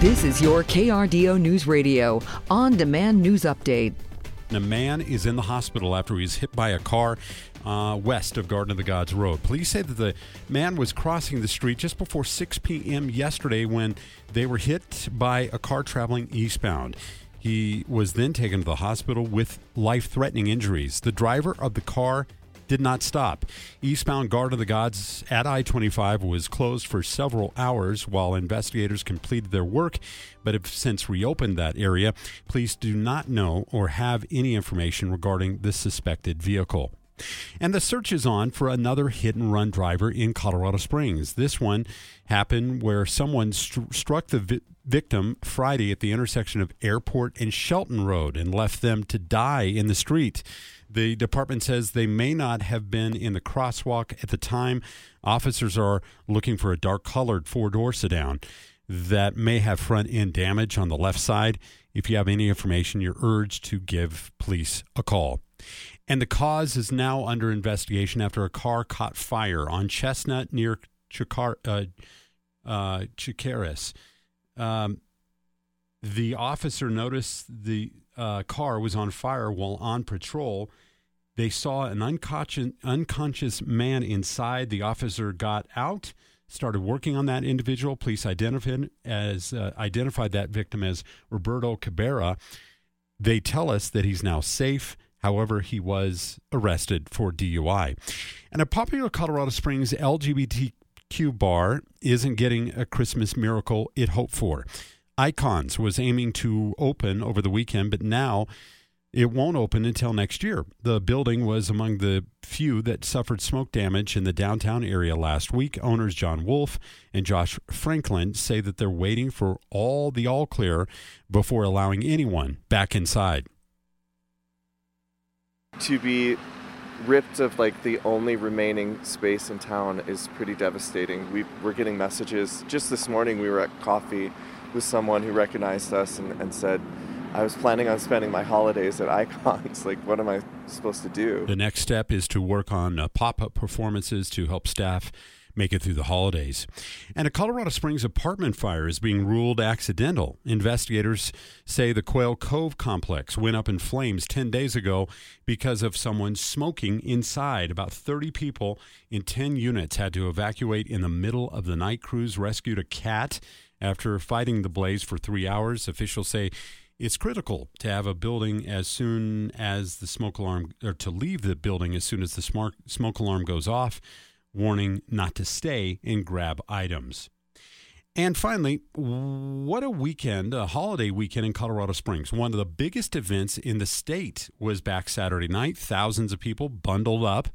This is your KRDO News Radio on demand news update. A man is in the hospital after he was hit by a car uh, west of Garden of the Gods Road. Police say that the man was crossing the street just before 6 p.m. yesterday when they were hit by a car traveling eastbound. He was then taken to the hospital with life threatening injuries. The driver of the car did not stop. Eastbound Garden of the Gods at I 25 was closed for several hours while investigators completed their work, but have since reopened that area. Police do not know or have any information regarding the suspected vehicle. And the search is on for another hit and run driver in Colorado Springs. This one happened where someone st- struck the vi- victim Friday at the intersection of Airport and Chelton Road and left them to die in the street. The department says they may not have been in the crosswalk at the time. Officers are looking for a dark colored four door sedan that may have front end damage on the left side. If you have any information, you're urged to give police a call. And the cause is now under investigation after a car caught fire on Chestnut near Chikar, uh, uh, Chikaris. Um, the officer noticed the uh, car was on fire while on patrol. They saw an unconscious, unconscious man inside. The officer got out, started working on that individual. Police identified as uh, identified that victim as Roberto Cabrera. They tell us that he's now safe. However, he was arrested for DUI. And a popular Colorado Springs LGBTQ bar isn't getting a Christmas miracle it hoped for. Icons was aiming to open over the weekend, but now it won't open until next year. The building was among the few that suffered smoke damage in the downtown area last week. Owners John Wolf and Josh Franklin say that they're waiting for all the all clear before allowing anyone back inside. To be ripped of like the only remaining space in town is pretty devastating. We, we're getting messages. Just this morning, we were at coffee with someone who recognized us and, and said, I was planning on spending my holidays at Icons. like, what am I supposed to do? The next step is to work on uh, pop up performances to help staff make it through the holidays. And a Colorado Springs apartment fire is being ruled accidental. Investigators say the Quail Cove complex went up in flames 10 days ago because of someone smoking inside. About 30 people in 10 units had to evacuate in the middle of the night. Crews rescued a cat after fighting the blaze for three hours. Officials say it's critical to have a building as soon as the smoke alarm, or to leave the building as soon as the smoke alarm goes off, warning not to stay and grab items. And finally, what a weekend, a holiday weekend in Colorado Springs. One of the biggest events in the state was back Saturday night. Thousands of people bundled up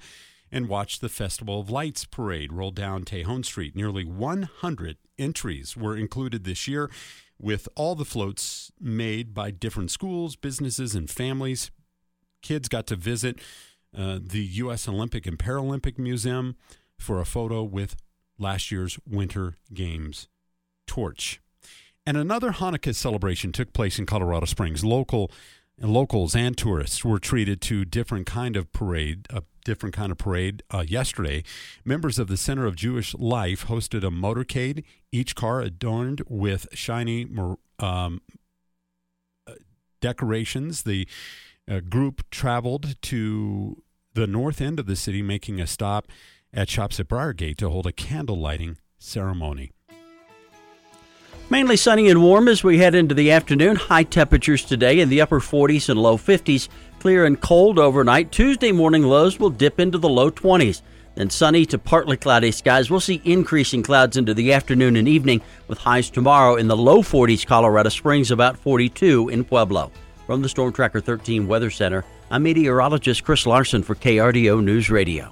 and watched the Festival of Lights parade roll down Tejon Street. Nearly 100 entries were included this year with all the floats made by different schools, businesses, and families. Kids got to visit uh, the U.S. Olympic and Paralympic Museum for a photo with last year's Winter Games torch. And another Hanukkah celebration took place in Colorado Springs. Local locals and tourists were treated to different kind of parade, a different kind of parade uh, yesterday. Members of the Center of Jewish Life hosted a motorcade, each car adorned with shiny um, uh, decorations. The uh, group traveled to the north end of the city, making a stop at Shops at Briargate to hold a candle lighting ceremony. Mainly sunny and warm as we head into the afternoon. High temperatures today in the upper 40s and low 50s. Clear and cold overnight. Tuesday morning lows will dip into the low 20s. Then sunny to partly cloudy skies. We'll see increasing clouds into the afternoon and evening with highs tomorrow in the low 40s Colorado Springs, about 42 in Pueblo. From the Storm Tracker 13 Weather Center, I'm meteorologist Chris Larson for KRDO News Radio.